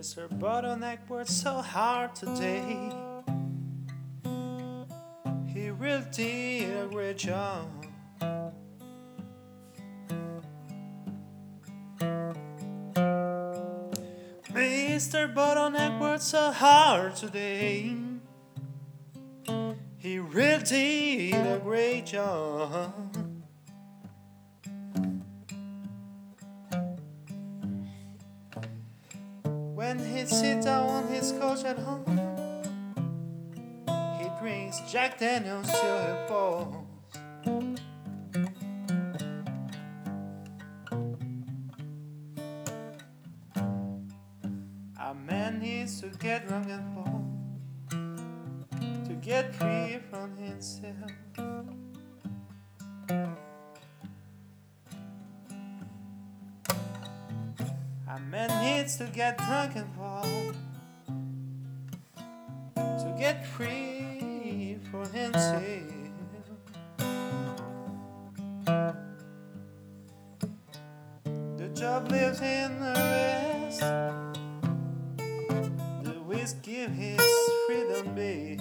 Mr. Bottleneck worked so hard today. He really did a great job. Mr. Bottleneck worked so hard today. He really did a great job. When he sits down on his couch at home, he drinks Jack Daniels to her balls. A man needs to get drunk and fall to get free from himself. A man needs to get drunk and fall to get free for himself. The job lives in the rest. The whiskey his freedom babe.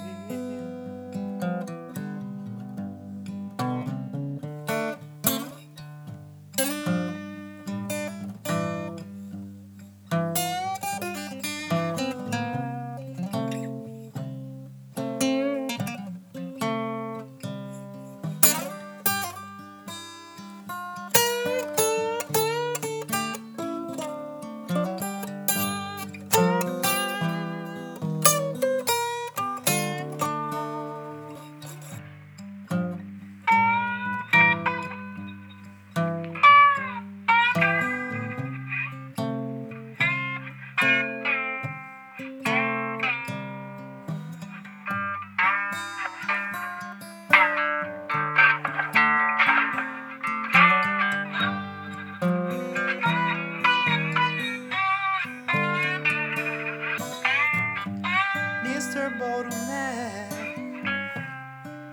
Mr.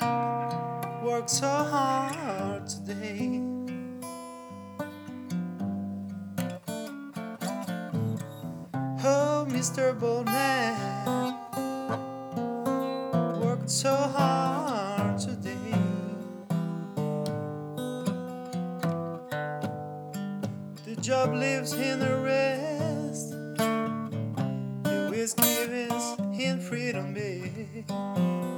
Bottleneck worked so hard today. Oh, Mr. Bottleneck worked so hard today. The job lives in the rest. Whiskey is in freedom, babe.